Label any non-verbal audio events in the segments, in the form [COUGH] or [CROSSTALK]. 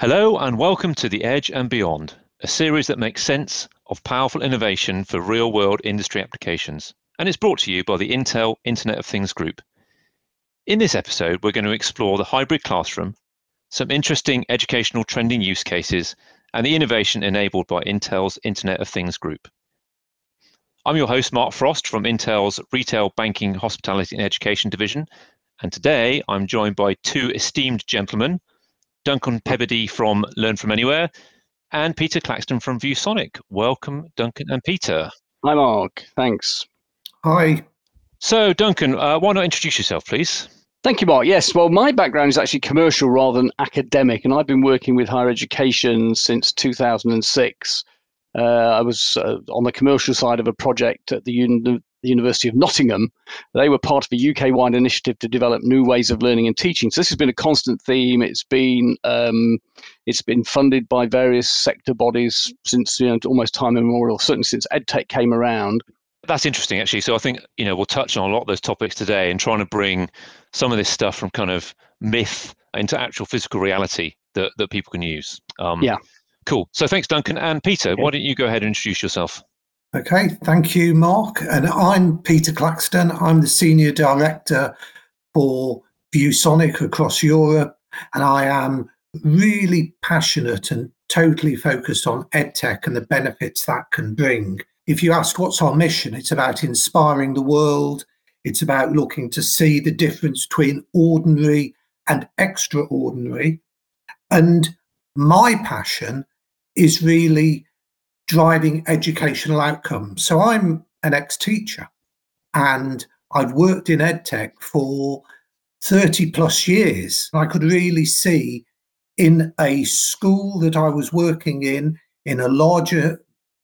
Hello, and welcome to The Edge and Beyond, a series that makes sense of powerful innovation for real world industry applications. And it's brought to you by the Intel Internet of Things Group. In this episode, we're going to explore the hybrid classroom, some interesting educational trending use cases, and the innovation enabled by Intel's Internet of Things Group. I'm your host, Mark Frost from Intel's Retail Banking, Hospitality and Education Division. And today I'm joined by two esteemed gentlemen Duncan Peberdy from Learn From Anywhere, and Peter Claxton from ViewSonic. Welcome, Duncan and Peter. Hi, Mark. Thanks. Hi. So, Duncan, uh, why not introduce yourself, please? Thank you, Mark. Yes, well, my background is actually commercial rather than academic, and I've been working with higher education since 2006. Uh, I was uh, on the commercial side of a project at the uni- the University of Nottingham. They were part of a UK wide initiative to develop new ways of learning and teaching. So this has been a constant theme. It's been um, it's been funded by various sector bodies since you know almost time immemorial, certainly since EdTech came around. That's interesting, actually. So I think you know we'll touch on a lot of those topics today and trying to bring some of this stuff from kind of myth into actual physical reality that, that people can use. Um, yeah. Cool. So thanks, Duncan. And Peter, why don't you go ahead and introduce yourself? Okay, thank you, Mark. And I'm Peter Claxton. I'm the Senior Director for ViewSonic across Europe. And I am really passionate and totally focused on EdTech and the benefits that can bring. If you ask what's our mission, it's about inspiring the world. It's about looking to see the difference between ordinary and extraordinary. And my passion is really driving educational outcomes. So I'm an ex teacher and I've worked in edtech for 30 plus years. I could really see in a school that I was working in, in a larger,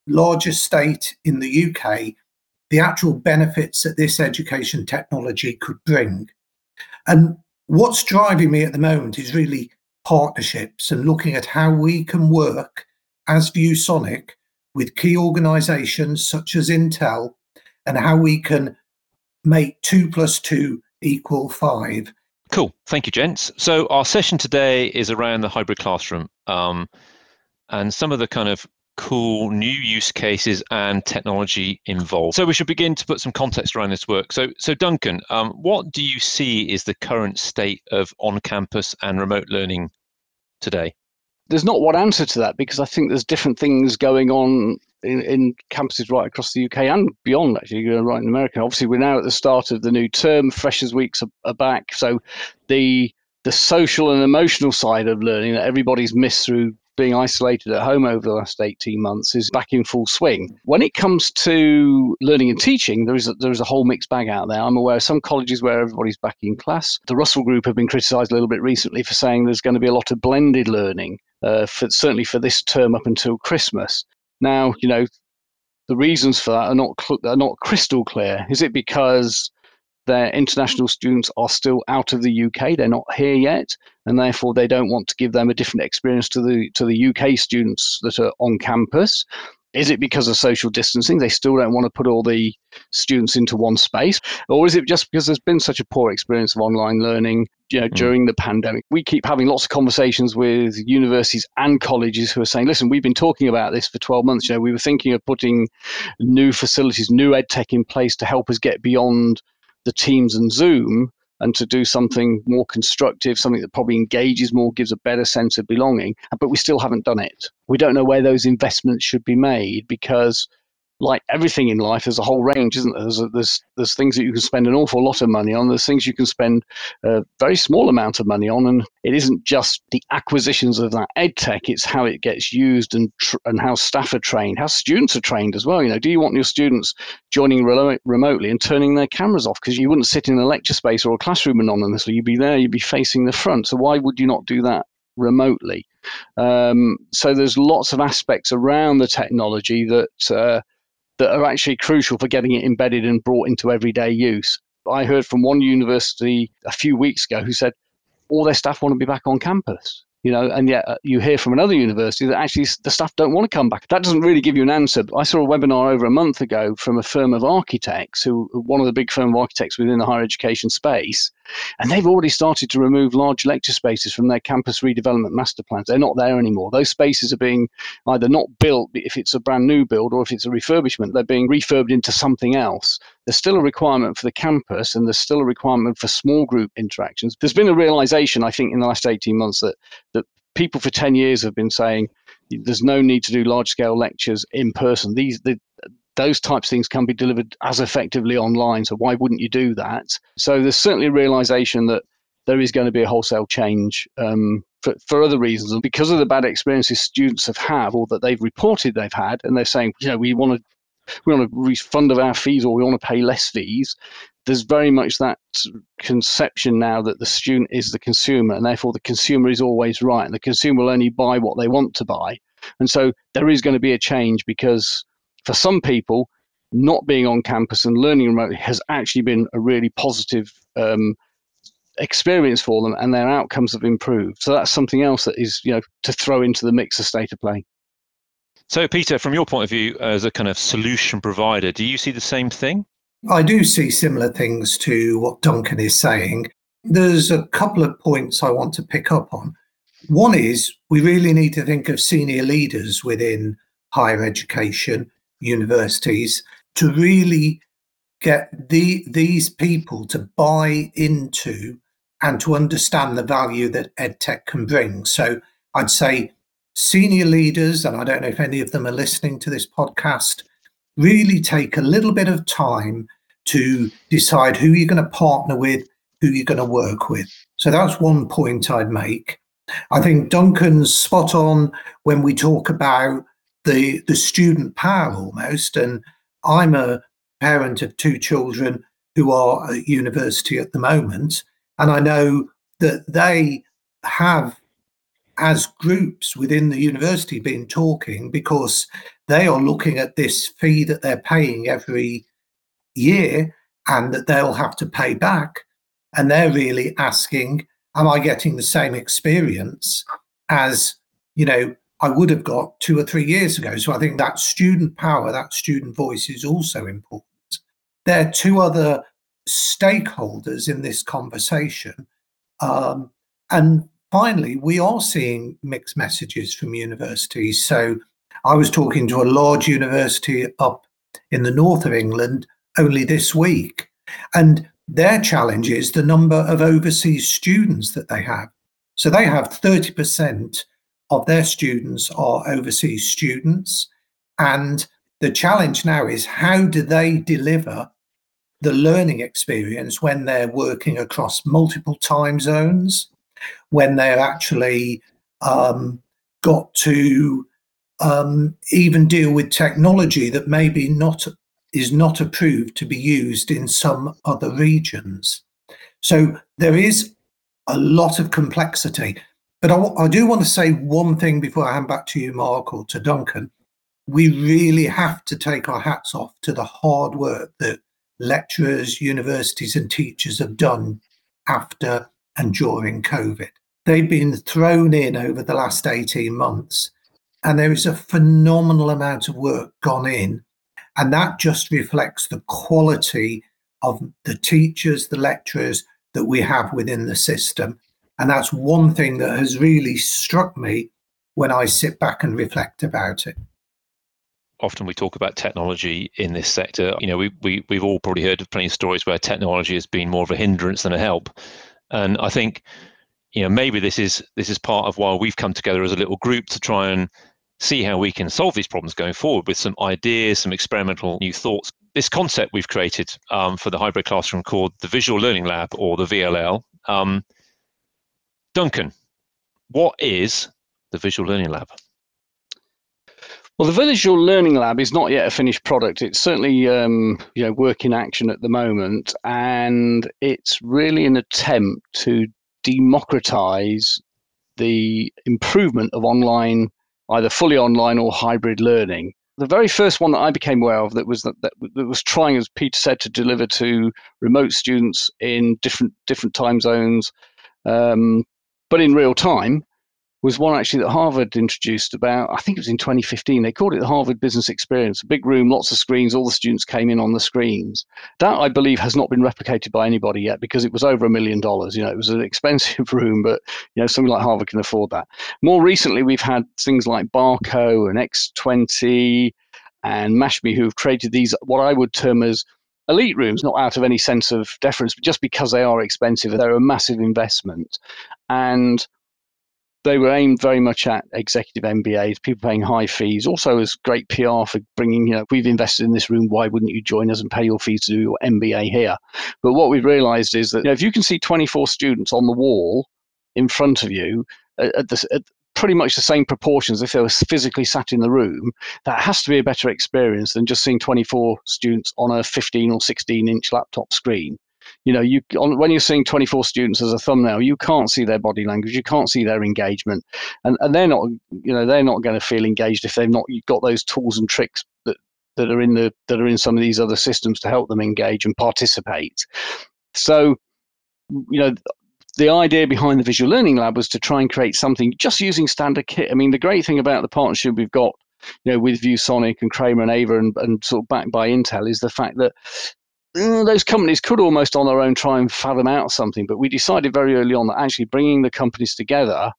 larger state in the UK, the actual benefits that this education technology could bring. And what's driving me at the moment is really partnerships and looking at how we can work as ViewSonic with key organizations such as Intel and how we can make two plus two equal five. Cool. Thank you, gents. So, our session today is around the hybrid classroom um, and some of the kind of cool new use cases and technology involved. So, we should begin to put some context around this work. So, so Duncan, um, what do you see is the current state of on campus and remote learning today? There's not one answer to that because I think there's different things going on in, in campuses right across the UK and beyond. Actually, right in America. Obviously, we're now at the start of the new term. Freshers' weeks are, are back, so the the social and emotional side of learning that everybody's missed through being isolated at home over the last 18 months is back in full swing. When it comes to learning and teaching, there is a, there is a whole mixed bag out there. I'm aware of some colleges where everybody's back in class. The Russell Group have been criticised a little bit recently for saying there's going to be a lot of blended learning, uh, for, certainly for this term up until Christmas. Now, you know, the reasons for that are not cl- are not crystal clear. Is it because their international students are still out of the UK. They're not here yet, and therefore they don't want to give them a different experience to the to the UK students that are on campus. Is it because of social distancing? They still don't want to put all the students into one space, or is it just because there's been such a poor experience of online learning you know, mm. during the pandemic? We keep having lots of conversations with universities and colleges who are saying, "Listen, we've been talking about this for 12 months. You know, we were thinking of putting new facilities, new ed tech in place to help us get beyond." the Teams and Zoom and to do something more constructive, something that probably engages more, gives a better sense of belonging. But we still haven't done it. We don't know where those investments should be made because like everything in life, there's a whole range, isn't there? There's, there's, there's things that you can spend an awful lot of money on. There's things you can spend a very small amount of money on, and it isn't just the acquisitions of that ed tech; it's how it gets used and tr- and how staff are trained, how students are trained as well. You know, do you want your students joining re- remotely and turning their cameras off because you wouldn't sit in a lecture space or a classroom anonymously? You'd be there, you'd be facing the front. So why would you not do that remotely? Um, so there's lots of aspects around the technology that. Uh, that are actually crucial for getting it embedded and brought into everyday use. I heard from one university a few weeks ago who said all their staff want to be back on campus. You know, and yet uh, you hear from another university that actually the staff don't want to come back. That doesn't really give you an answer. I saw a webinar over a month ago from a firm of architects, who one of the big firm of architects within the higher education space, And they've already started to remove large lecture spaces from their campus redevelopment master plans. They're not there anymore. Those spaces are being either not built if it's a brand new build or if it's a refurbishment, they're being refurbed into something else. There's still a requirement for the campus and there's still a requirement for small group interactions. There's been a realization, I think, in the last 18 months that, that people for 10 years have been saying there's no need to do large scale lectures in person. These, the, those types of things can be delivered as effectively online. So why wouldn't you do that? So there's certainly a realization that there is going to be a wholesale change um, for, for other reasons. And because of the bad experiences students have had or that they've reported they've had, and they're saying, you know, we want to we want a refund of our fees or we want to pay less fees. There's very much that conception now that the student is the consumer, and therefore the consumer is always right, and the consumer will only buy what they want to buy. And so there is going to be a change because for some people, not being on campus and learning remotely has actually been a really positive um, experience for them, and their outcomes have improved. So that's something else that is, you know, to throw into the mix of state of play. So, Peter, from your point of view as a kind of solution provider, do you see the same thing? I do see similar things to what Duncan is saying. There's a couple of points I want to pick up on. One is we really need to think of senior leaders within higher education universities to really get the, these people to buy into and to understand the value that EdTech can bring. So I'd say senior leaders, and I don't know if any of them are listening to this podcast, really take a little bit of time to decide who you're going to partner with, who you're going to work with. So that's one point I'd make. I think Duncan's spot on when we talk about the the student power almost. And I'm a parent of two children who are at university at the moment, and I know that they have, as groups within the university, been talking because they are looking at this fee that they're paying every year and that they'll have to pay back. And they're really asking, Am I getting the same experience as, you know, I would have got two or three years ago. So I think that student power, that student voice is also important. There are two other stakeholders in this conversation. Um, and finally, we are seeing mixed messages from universities. So I was talking to a large university up in the north of England only this week. And their challenge is the number of overseas students that they have. So they have 30% of their students are overseas students. And the challenge now is how do they deliver the learning experience when they're working across multiple time zones, when they're actually um, got to um, even deal with technology that maybe not is not approved to be used in some other regions. So there is a lot of complexity. But I, I do want to say one thing before I hand back to you, Mark, or to Duncan. We really have to take our hats off to the hard work that lecturers, universities, and teachers have done after and during COVID. They've been thrown in over the last 18 months, and there is a phenomenal amount of work gone in. And that just reflects the quality of the teachers, the lecturers that we have within the system. And that's one thing that has really struck me when I sit back and reflect about it. Often we talk about technology in this sector. You know, we, we, we've all probably heard of plenty of stories where technology has been more of a hindrance than a help. And I think, you know, maybe this is this is part of why we've come together as a little group to try and see how we can solve these problems going forward with some ideas, some experimental new thoughts. This concept we've created um, for the hybrid classroom called the Visual Learning Lab or the VLL um, Duncan, what is the Visual Learning Lab? Well, the Visual Learning Lab is not yet a finished product. It's certainly um, you know work in action at the moment, and it's really an attempt to democratize the improvement of online, either fully online or hybrid learning. The very first one that I became aware of that was that, that, that was trying, as Peter said, to deliver to remote students in different different time zones um, but in real time was one actually that Harvard introduced about, I think it was in 2015. They called it the Harvard Business Experience. A big room, lots of screens, all the students came in on the screens. That, I believe, has not been replicated by anybody yet because it was over a million dollars. You know, it was an [LAUGHS] expensive room, but, you know, something like Harvard can afford that. More recently, we've had things like Barco and X20 and Mashme who've created these, what I would term as elite rooms, not out of any sense of deference, but just because they are expensive. They're a massive investment. And they were aimed very much at executive MBAs, people paying high fees, also as great PR for bringing, you know, we've invested in this room, why wouldn't you join us and pay your fees to do your MBA here? But what we've realized is that you know, if you can see 24 students on the wall in front of you uh, at, the, at pretty much the same proportions if they were physically sat in the room, that has to be a better experience than just seeing 24 students on a 15 or 16 inch laptop screen. You know you on, when you're seeing 24 students as a thumbnail you can't see their body language you can't see their engagement and, and they're not you know they're not going to feel engaged if they've not got those tools and tricks that that are in the that are in some of these other systems to help them engage and participate. So you know the idea behind the visual learning lab was to try and create something just using standard kit i mean the great thing about the partnership we've got you know with ViewSonic and Kramer and AVer and, and sort of backed by Intel is the fact that uh, those companies could almost on their own try and fathom out something, but we decided very early on that actually bringing the companies together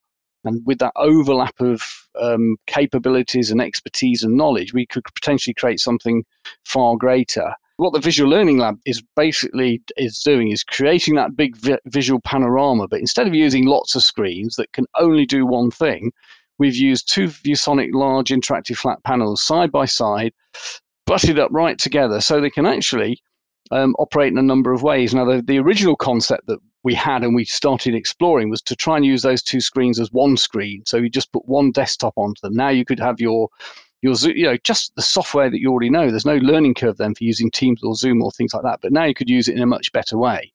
and with that overlap of um, capabilities and expertise and knowledge, we could potentially create something far greater. What the Visual Learning Lab is basically is doing is creating that big vi- visual panorama, but instead of using lots of screens that can only do one thing, we've used two ViewSonic large interactive flat panels side by side, butted up right together, so they can actually um, operate in a number of ways. Now, the, the original concept that we had and we started exploring was to try and use those two screens as one screen. So you just put one desktop onto them. Now you could have your your you know just the software that you already know. There's no learning curve then for using Teams or Zoom or things like that. But now you could use it in a much better way.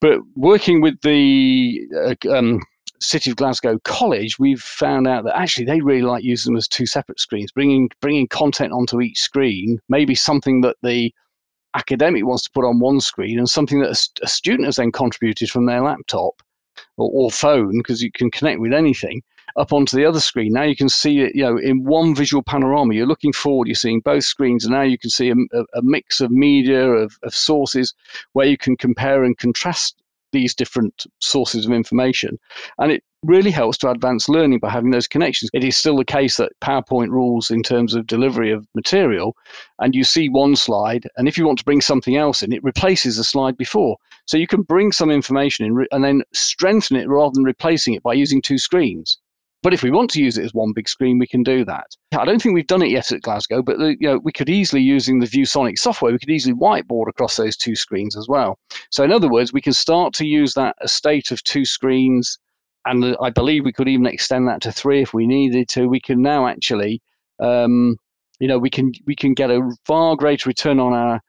But working with the uh, um, City of Glasgow College, we've found out that actually they really like using them as two separate screens, bringing bringing content onto each screen, maybe something that the academic wants to put on one screen and something that a, a student has then contributed from their laptop or, or phone because you can connect with anything up onto the other screen. Now you can see it, you know, in one visual panorama. You're looking forward, you're seeing both screens, and now you can see a, a mix of media, of, of sources, where you can compare and contrast these different sources of information. And it really helps to advance learning by having those connections. It is still the case that PowerPoint rules in terms of delivery of material, and you see one slide, and if you want to bring something else in, it replaces the slide before. So you can bring some information in and then strengthen it rather than replacing it by using two screens. But if we want to use it as one big screen, we can do that. I don't think we've done it yet at Glasgow, but you know, we could easily, using the ViewSonic software, we could easily whiteboard across those two screens as well. So in other words, we can start to use that estate of two screens, and I believe we could even extend that to three if we needed to. We can now actually, um, you know, we can we can get a far greater return on our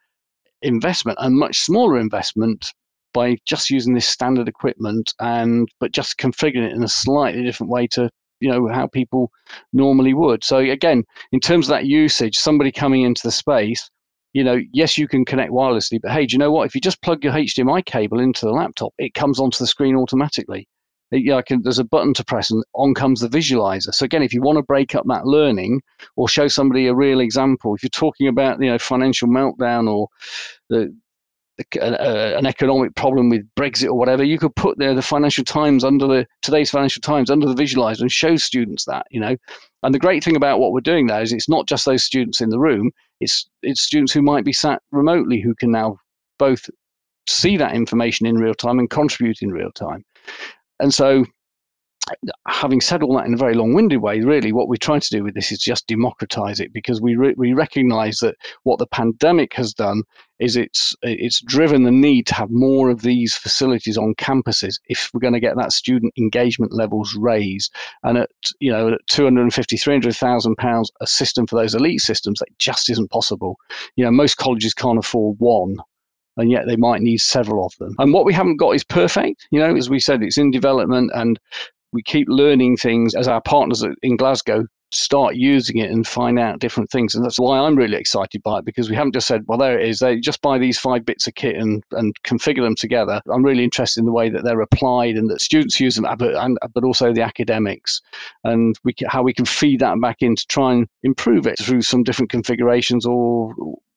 investment and much smaller investment by just using this standard equipment and but just configuring it in a slightly different way to you know how people normally would. So again, in terms of that usage, somebody coming into the space, you know, yes, you can connect wirelessly, but hey, do you know what? If you just plug your HDMI cable into the laptop, it comes onto the screen automatically. It, you know, can, there's a button to press, and on comes the visualizer. So again, if you want to break up that learning or show somebody a real example, if you're talking about you know financial meltdown or the Uh, an economic problem with Brexit or whatever, you could put there the Financial Times under the today's Financial Times under the visualizer and show students that, you know. And the great thing about what we're doing there is it's not just those students in the room; it's it's students who might be sat remotely who can now both see that information in real time and contribute in real time. And so having said all that in a very long-winded way, really, what we're trying to do with this is just democratize it because we re- we recognise that what the pandemic has done is it's it's driven the need to have more of these facilities on campuses if we're going to get that student engagement levels raised. And at you know at 250, 300,000 pounds a system for those elite systems, that just isn't possible. You know, most colleges can't afford one and yet they might need several of them. And what we haven't got is perfect. You know, as we said, it's in development, and we keep learning things as our partners in Glasgow start using it and find out different things. And that's why I'm really excited by it because we haven't just said, well, there it is. They just buy these five bits of kit and, and configure them together. I'm really interested in the way that they're applied and that students use them, but, and, but also the academics and we can, how we can feed that back in to try and improve it through some different configurations or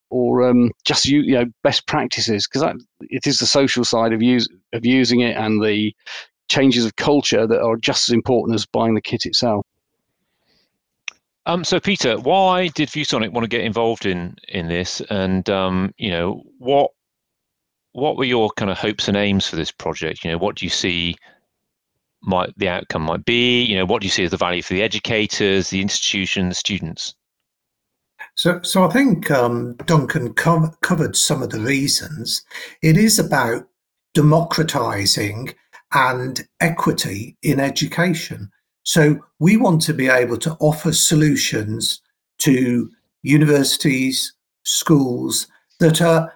or um, just you, you know best practices because it is the social side of use of using it and the changes of culture that are just as important as buying the kit itself. Um, so Peter, why did ViewSonic want to get involved in in this, and um, you know what what were your kind of hopes and aims for this project? You know, what do you see might the outcome might be? You know, what do you see as the value for the educators, the institution, the students? So, so I think um, Duncan co- covered some of the reasons. It is about democratizing and equity in education. So we want to be able to offer solutions to universities, schools that are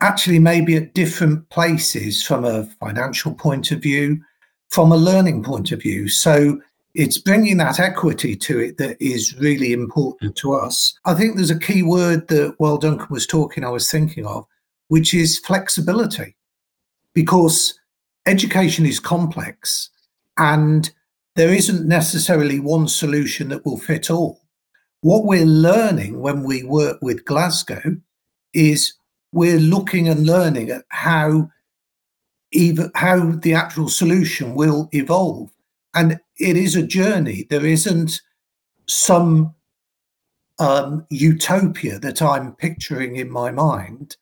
actually maybe at different places from a financial point of view, from a learning point of view. So it's bringing that equity to it that is really important to us. I think there's a key word that while Duncan was talking, I was thinking of, which is flexibility, because education is complex and there isn't necessarily one solution that will fit all. What we're learning when we work with Glasgow is we're looking and learning at how even how the actual solution will evolve. And it is a journey. There isn't some um, utopia that I'm picturing in my mind.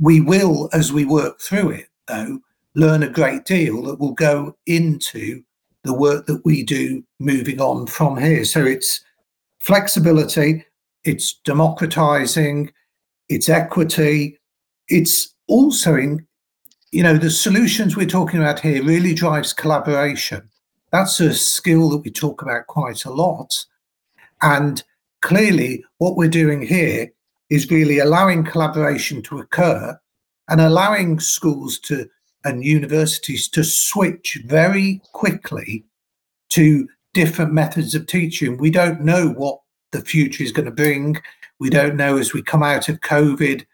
We will, as we work through it, though, learn a great deal that will go into the work that we do moving on from here. So it's flexibility, it's democratizing, it's equity, it's also in, you know, the solutions we're talking about here really drives collaboration. That's a skill that we talk about quite a lot. And clearly, what we're doing here is really allowing collaboration to occur and allowing schools to and universities to switch very quickly to different methods of teaching. We don't know what the future is going to bring. We don't know as we come out of COVID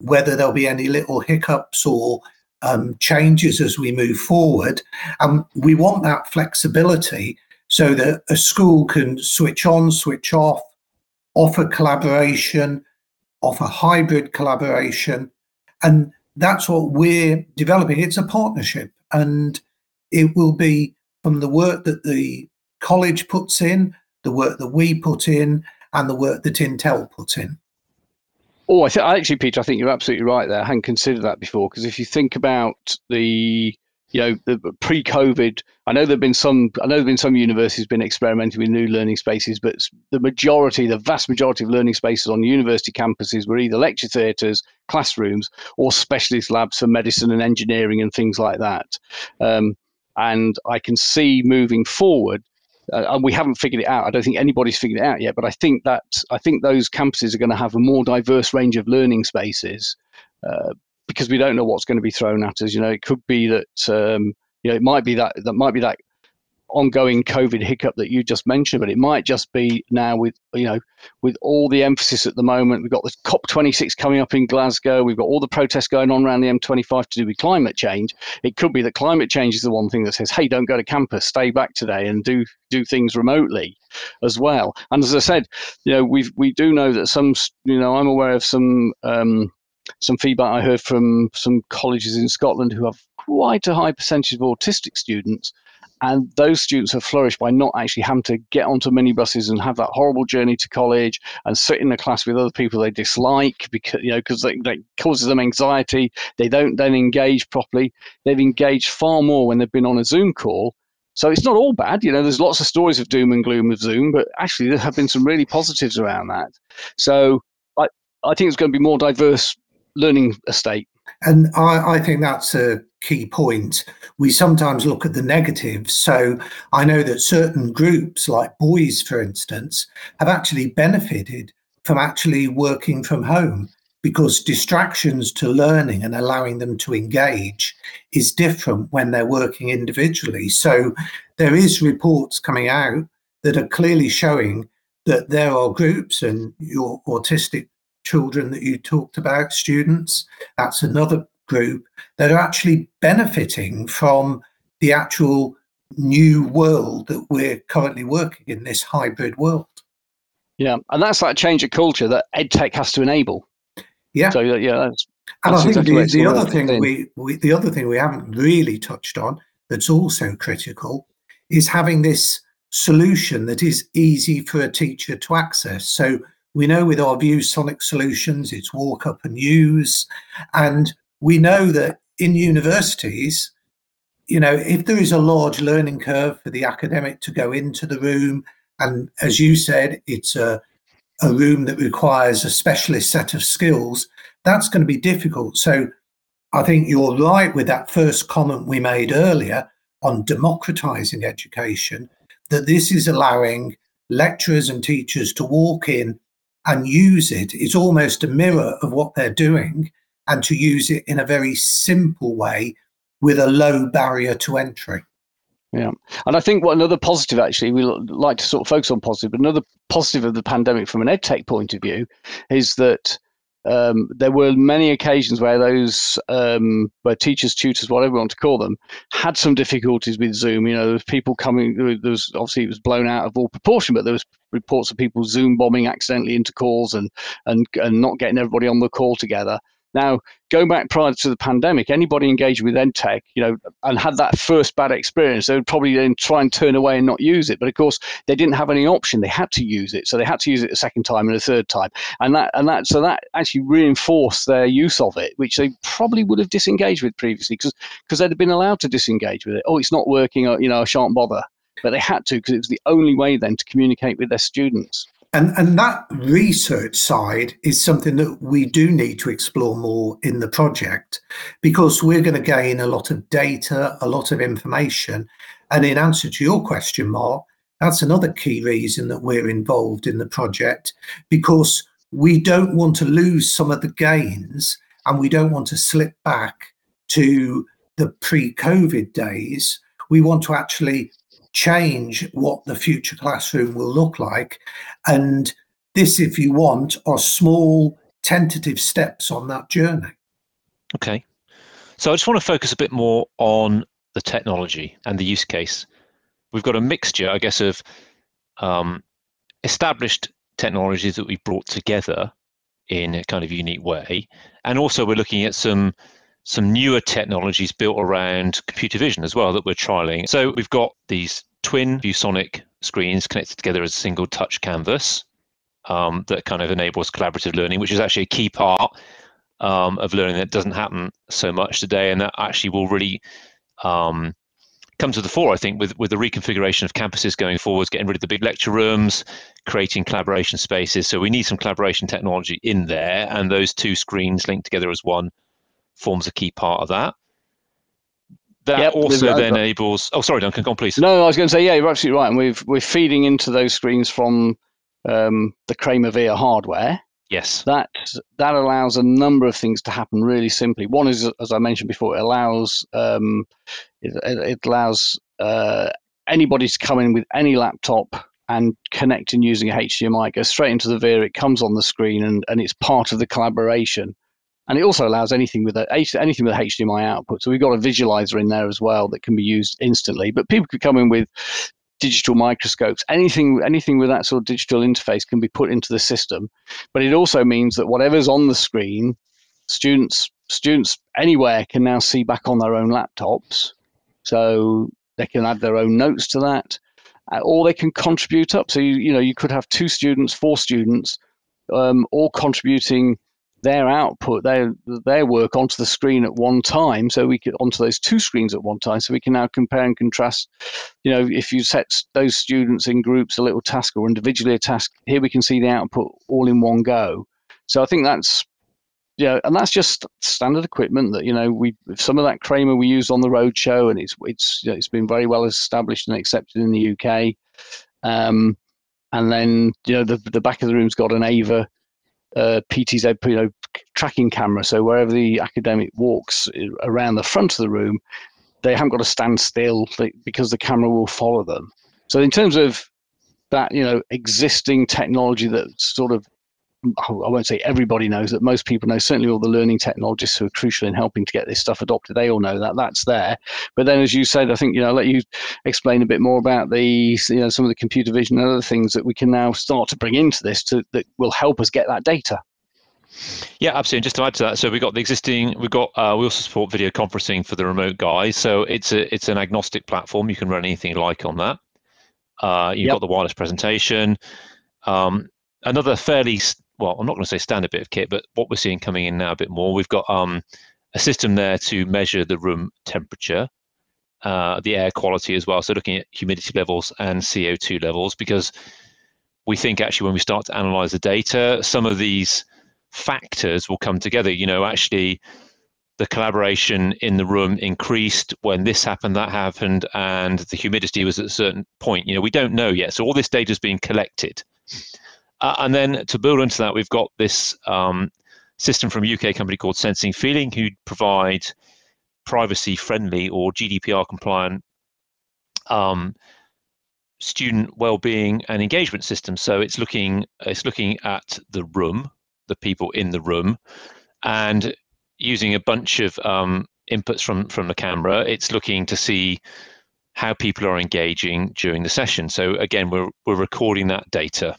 whether there'll be any little hiccups or um, changes as we move forward. And we want that flexibility so that a school can switch on, switch off, offer collaboration, offer hybrid collaboration. And that's what we're developing. It's a partnership, and it will be from the work that the college puts in, the work that we put in, and the work that Intel put in. Oh, I think actually, Peter, I think you're absolutely right there. I hadn't considered that before because if you think about the you know, the pre-COVID, I know there've been some. I know there've been some universities been experimenting with new learning spaces, but the majority, the vast majority of learning spaces on university campuses were either lecture theatres, classrooms, or specialist labs for medicine and engineering and things like that. Um, and I can see moving forward. Uh, and we haven't figured it out. I don't think anybody's figured it out yet. But I think that I think those campuses are going to have a more diverse range of learning spaces. Uh, because we don't know what's going to be thrown at us. You know, it could be that um, you know it might be that that might be that ongoing COVID hiccup that you just mentioned, but it might just be now with you know with all the emphasis at the moment. We've got the COP26 coming up in Glasgow. We've got all the protests going on around the M25 to do with climate change. It could be that climate change is the one thing that says, "Hey, don't go to campus, stay back today and do do things remotely." As well, and as I said, you know, we we do know that some, you know, I'm aware of some um, some feedback I heard from some colleges in Scotland who have quite a high percentage of autistic students. And those students have flourished by not actually having to get onto minibuses and have that horrible journey to college and sit in a class with other people they dislike because you know because that causes them anxiety. They don't then engage properly. They've engaged far more when they've been on a Zoom call so it's not all bad. You know, there's lots of stories of doom and gloom with Zoom, but actually there have been some really positives around that. So I, I think it's going to be more diverse learning estate. And I, I, think that's a key point. We sometimes look at the negatives. So I know that certain groups, like boys, for instance, have actually benefited from actually working from home because distractions to learning and allowing them to engage is different when they're working individually. So there is reports coming out that are clearly showing that there are groups and your autistic children that you talked about, students, that's another group that are actually benefiting from the actual new world that we're currently working in, this hybrid world. Yeah, and that's that change of culture that EdTech has to enable. Yeah. So yeah, that's, and that's I think exactly the, the other thing we, we the other thing we haven't really touched on that's also critical is having this solution that is easy for a teacher to access. So we know with our ViewSonic solutions, it's walk up and use, and we know that in universities, you know, if there is a large learning curve for the academic to go into the room, and as you said, it's a, a room that requires a specialist set of skills, that's going to be difficult. So I think you're right with that first comment we made earlier on democratizing education, that this is allowing lecturers and teachers to walk in and use it. It's almost a mirror of what they're doing and to use it in a very simple way with a low barrier to entry. Yeah, and I think what another positive actually we like to sort of focus on positive, but another positive of the pandemic from an edtech point of view is that um, there were many occasions where those um, where teachers, tutors, whatever you want to call them, had some difficulties with Zoom. You know, there was people coming. There was obviously it was blown out of all proportion, but there was reports of people Zoom bombing accidentally into calls and and and not getting everybody on the call together. Now, going back prior to the pandemic, anybody engaged with EdTech, you know, and had that first bad experience, they would probably then try and turn away and not use it. But of course, they didn't have any option; they had to use it, so they had to use it a second time and a third time, and that and that so that actually reinforced their use of it, which they probably would have disengaged with previously because because they'd have been allowed to disengage with it. Oh, it's not working, or, you know, I shan't bother. But they had to because it was the only way then to communicate with their students. And, and that research side is something that we do need to explore more in the project because we're going to gain a lot of data, a lot of information. And in answer to your question, Mark, that's another key reason that we're involved in the project because we don't want to lose some of the gains and we don't want to slip back to the pre COVID days. We want to actually change what the future classroom will look like. And this, if you want, are small tentative steps on that journey. Okay. So I just want to focus a bit more on the technology and the use case. We've got a mixture, I guess, of um, established technologies that we've brought together in a kind of unique way. And also we're looking at some some newer technologies built around computer vision as well that we're trialing. So we've got these twin ViewSonic screens connected together as a single touch canvas um, that kind of enables collaborative learning, which is actually a key part um, of learning that doesn't happen so much today, and that actually will really um, come to the fore, I think, with with the reconfiguration of campuses going forwards, getting rid of the big lecture rooms, creating collaboration spaces. So we need some collaboration technology in there, and those two screens linked together as one forms a key part of that. That yep, also then enables. Oh, sorry, Duncan, go on, please. No, I was going to say, yeah, you're absolutely right, and we've we're feeding into those screens from um, the Kramer Via hardware. Yes. That that allows a number of things to happen really simply. One is, as I mentioned before, it allows um, it, it, allows uh, anybody to come in with any laptop and connect and using a HDMI. It goes straight into the Via. It comes on the screen, and and it's part of the collaboration and it also allows anything with a anything with HDMI output. So we've got a visualizer in there as well that can be used instantly. But people could come in with digital microscopes, anything anything with that sort of digital interface can be put into the system. But it also means that whatever's on the screen, students students anywhere can now see back on their own laptops. So they can add their own notes to that, uh, or they can contribute up. So you you know you could have two students, four students, um, all contributing their output, their their work onto the screen at one time, so we could onto those two screens at one time, so we can now compare and contrast. You know, if you set those students in groups a little task or individually a task, here we can see the output all in one go. So I think that's yeah, and that's just standard equipment that you know we some of that Kramer we used on the road show, and it's it's you know, it's been very well established and accepted in the UK. Um, and then you know the the back of the room's got an AVer uh, PTZ you know, tracking camera. So wherever the academic walks uh, around the front of the room, they haven't got to stand still because the camera will follow them. So in terms of that you know existing technology that sort of I won't say everybody knows that most people know. Certainly, all the learning technologists who are crucial in helping to get this stuff adopted, they all know that that's there. But then, as you said, I think you know, I'll let you explain a bit more about the you know some of the computer vision and other things that we can now start to bring into this to that will help us get that data. Yeah, absolutely. And just to add to that, so we've got the existing, we've got, uh, we also support video conferencing for the remote guys. So it's a, it's an agnostic platform. You can run anything you like on that. Uh, you've yep. got the wireless presentation. Um, another fairly, well, I'm not going to say standard bit of kit, but what we're seeing coming in now a bit more, we've got um, a system there to measure the room temperature, uh, the air quality as well. So looking at humidity levels and CO2 levels, because we think actually when we start to analyze the data, some of these factors will come together. You know, actually, the collaboration in the room increased when this happened, that happened, and the humidity was at a certain point. You know, we don't know yet. So all this data is being collected. Uh, and then to build into that, we've got this um, system from a UK company called Sensing Feeling, who provide privacy friendly or GDPR compliant um, student well-being and engagement system. So it's looking it's looking at the room the people in the room and using a bunch of um, inputs from from the camera it's looking to see how people are engaging during the session so again we're we're recording that data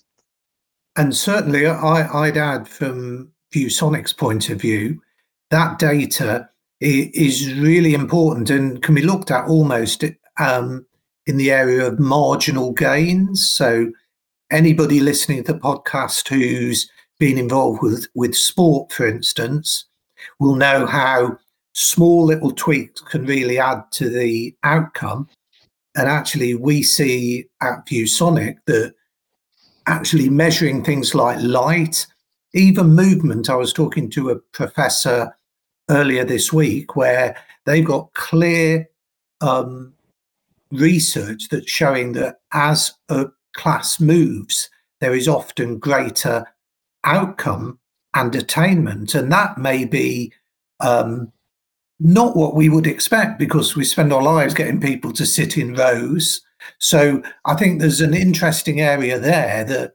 and certainly I, i'd add from viewsonic's point of view that data is really important and can be looked at almost um, in the area of marginal gains so anybody listening to the podcast who's been involved with, with sport, for instance, will know how small little tweaks can really add to the outcome. And actually, we see at ViewSonic that actually measuring things like light, even movement. I was talking to a professor earlier this week where they've got clear um, research that's showing that as a class moves, there is often greater outcome and attainment. And that may be um, not what we would expect because we spend our lives getting people to sit in rows. So I think there's an interesting area there that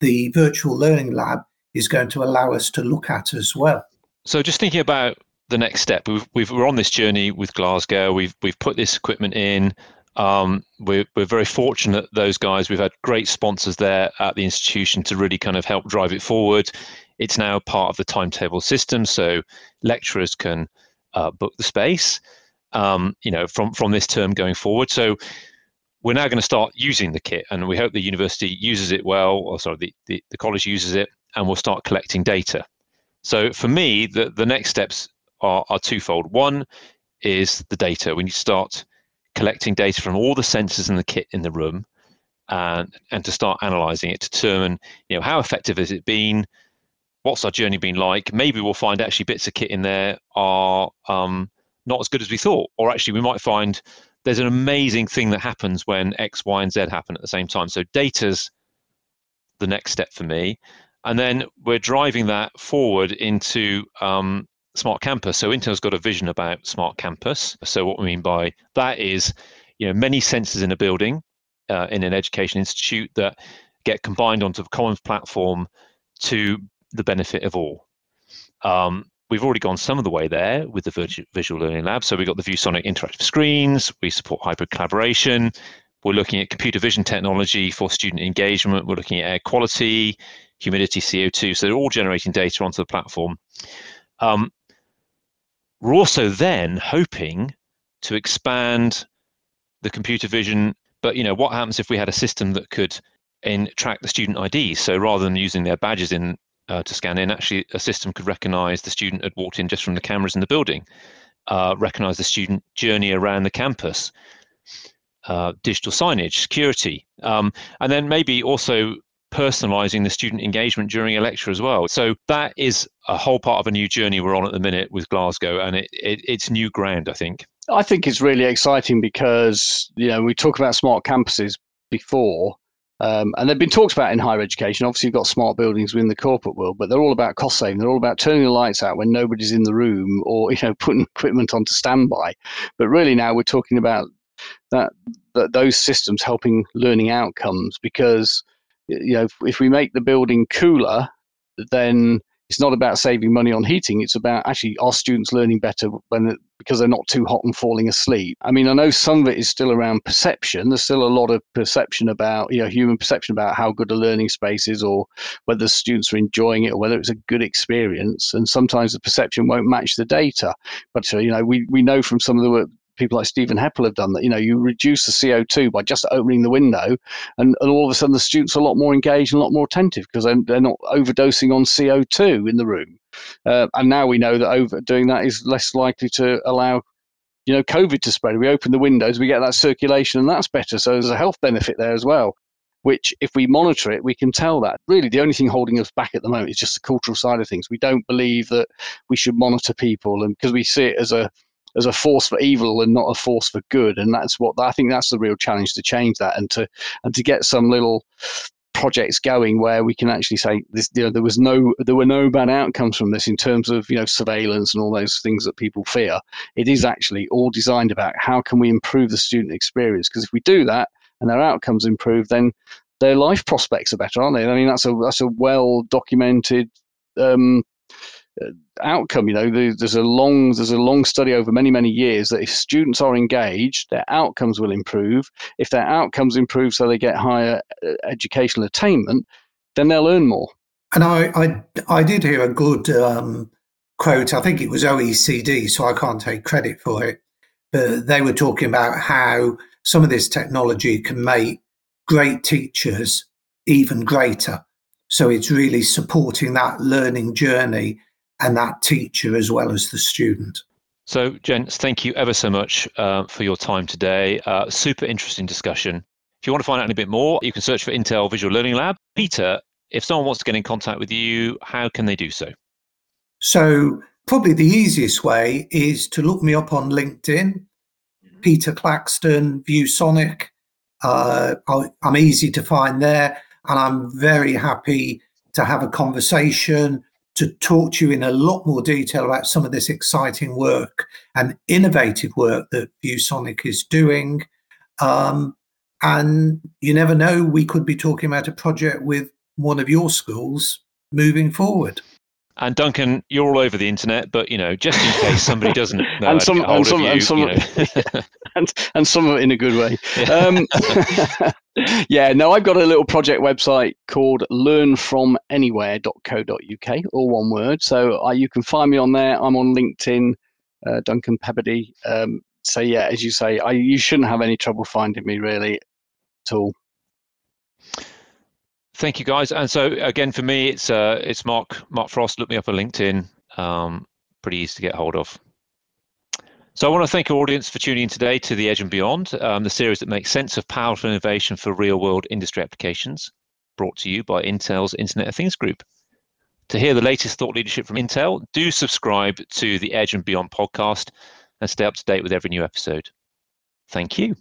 the virtual learning lab is going to allow us to look at as well. So just thinking about the next step, we've, we've, we're on this journey with Glasgow. We've we've put this equipment in. Um, we're, we're very fortunate, those guys. We've had great sponsors there at the institution to really kind of help drive it forward. It's now part of the timetable system, so lecturers can uh, book the space, um, you know, from, from this term going forward. So we're now going to start using the kit, and we hope the university uses it well, or sorry, the, the, the college uses it, and we'll start collecting data. So for me, the, the next steps are, are twofold. One is the data. We need to start collecting data from all the sensors in the kit in the room and and to start analyzing it to determine you know how effective has it been what's our journey been like maybe we'll find actually bits of kit in there are um, not as good as we thought or actually we might find there's an amazing thing that happens when x y and z happen at the same time so data's the next step for me and then we're driving that forward into um, smart campus. So Intel's got a vision about smart campus. So what we mean by that is, you know, many sensors in a building, uh, in an education institute that get combined onto a common platform to the benefit of all. Um, we've already gone some of the way there with the visual learning lab. So we've got the ViewSonic interactive screens. We support hybrid collaboration. We're looking at computer vision technology for student engagement. We're looking at air quality, humidity, CO2. So they're all generating data onto the platform. Um, we're also then hoping to expand the computer vision. But you know, what happens if we had a system that could in track the student ID? So rather than using their badges in uh, to scan in, actually a system could recognise the student had walked in just from the cameras in the building, uh, recognise the student journey around the campus, uh, digital signage, security, um, and then maybe also personalizing the student engagement during a lecture as well. So that is a whole part of a new journey we're on at the minute with Glasgow, and it, it, it's new ground, I think. I think it's really exciting because you know we talk about smart campuses before, um, and they've been talked about in higher education. Obviously, you've got smart buildings within the corporate world, but they're all about cost saving. They're all about turning the lights out when nobody's in the room, or you know [LAUGHS] putting equipment onto standby. But really, now we're talking about that, that those systems helping learning outcomes because you know if, if we make the building cooler then it's not about saving money on heating. It's about actually our students learning better when because they're not too hot and falling asleep. I mean, I know some of it is still around perception. There's still a lot of perception about you know human perception about how good a learning space is, or whether students are enjoying it, or whether it's a good experience. And sometimes the perception won't match the data. But uh, you know, we we know from some of the work people like Stephen Heppell have done that. You know, you reduce the CO2 by just opening the window, and, and all of a sudden the students are a lot more engaged and a lot more attentive because they're, they're not overdosing on CO2 in the room. Uh, and now we know that over doing that is less likely to allow you know covid to spread we open the windows we get that circulation and that's better so there's a health benefit there as well which if we monitor it we can tell that really the only thing holding us back at the moment is just the cultural side of things we don't believe that we should monitor people and because we see it as a as a force for evil and not a force for good. And that's what I think that's the real challenge to change that and to and to get some little projects going where we can actually say this you know, there was no there were no bad outcomes from this in terms of you know surveillance and all those things that people fear. It is actually all designed about how can we improve the student experience? Because if we do that and their outcomes improve then their life prospects are better aren't they? I mean that's a that's a well documented um, outcome. You know, there's a long there's a long study over many many years that if students are engaged, their outcomes will improve. If their outcomes improve, so they get higher uh, educational attainment, then they'll earn more. And I I, I did hear a good um, quote. I think it was OECD, so I can't take credit for it. But they were talking about how some of this technology can make great teachers even greater. So it's really supporting that learning journey and that teacher as well as the student. So, gents, thank you ever so much uh, for your time today. Uh, super interesting discussion. If you want to find out a bit more, you can search for Intel Visual Learning Lab. Peter, if someone wants to get in contact with you, how can they do so? So, probably the easiest way is to look me up on LinkedIn, mm-hmm. Peter Claxton, ViewSonic. Uh, I'm easy to find there, and I'm very happy to have a conversation to talk to you in a lot more detail about some of this exciting work and innovative work that ViewSonic is doing. Um, and you never know, we could be talking about a project with one of your schools moving forward. And Duncan, you're all over the internet, but you know, just in case somebody doesn't [LAUGHS] know and some, and some, you, and some, you know. [LAUGHS] and, and some of it in a good way. Um, [LAUGHS] yeah, no, I've got a little project website called learnfromanywhere.co.uk, all one word. So uh, you can find me on there. I'm on LinkedIn, uh, Duncan Peberdy. Um, so yeah, as you say, I, you shouldn't have any trouble finding me really at all. Thank you, guys. And so again, for me, it's uh, it's Mark Mark Frost. Look me up on LinkedIn. Um, pretty easy to get hold of. So I want to thank our audience for tuning in today to The Edge and Beyond, um, the series that makes sense of powerful innovation for real-world industry applications, brought to you by Intel's Internet of Things Group. To hear the latest thought leadership from Intel, do subscribe to the Edge and Beyond podcast and stay up to date with every new episode. Thank you.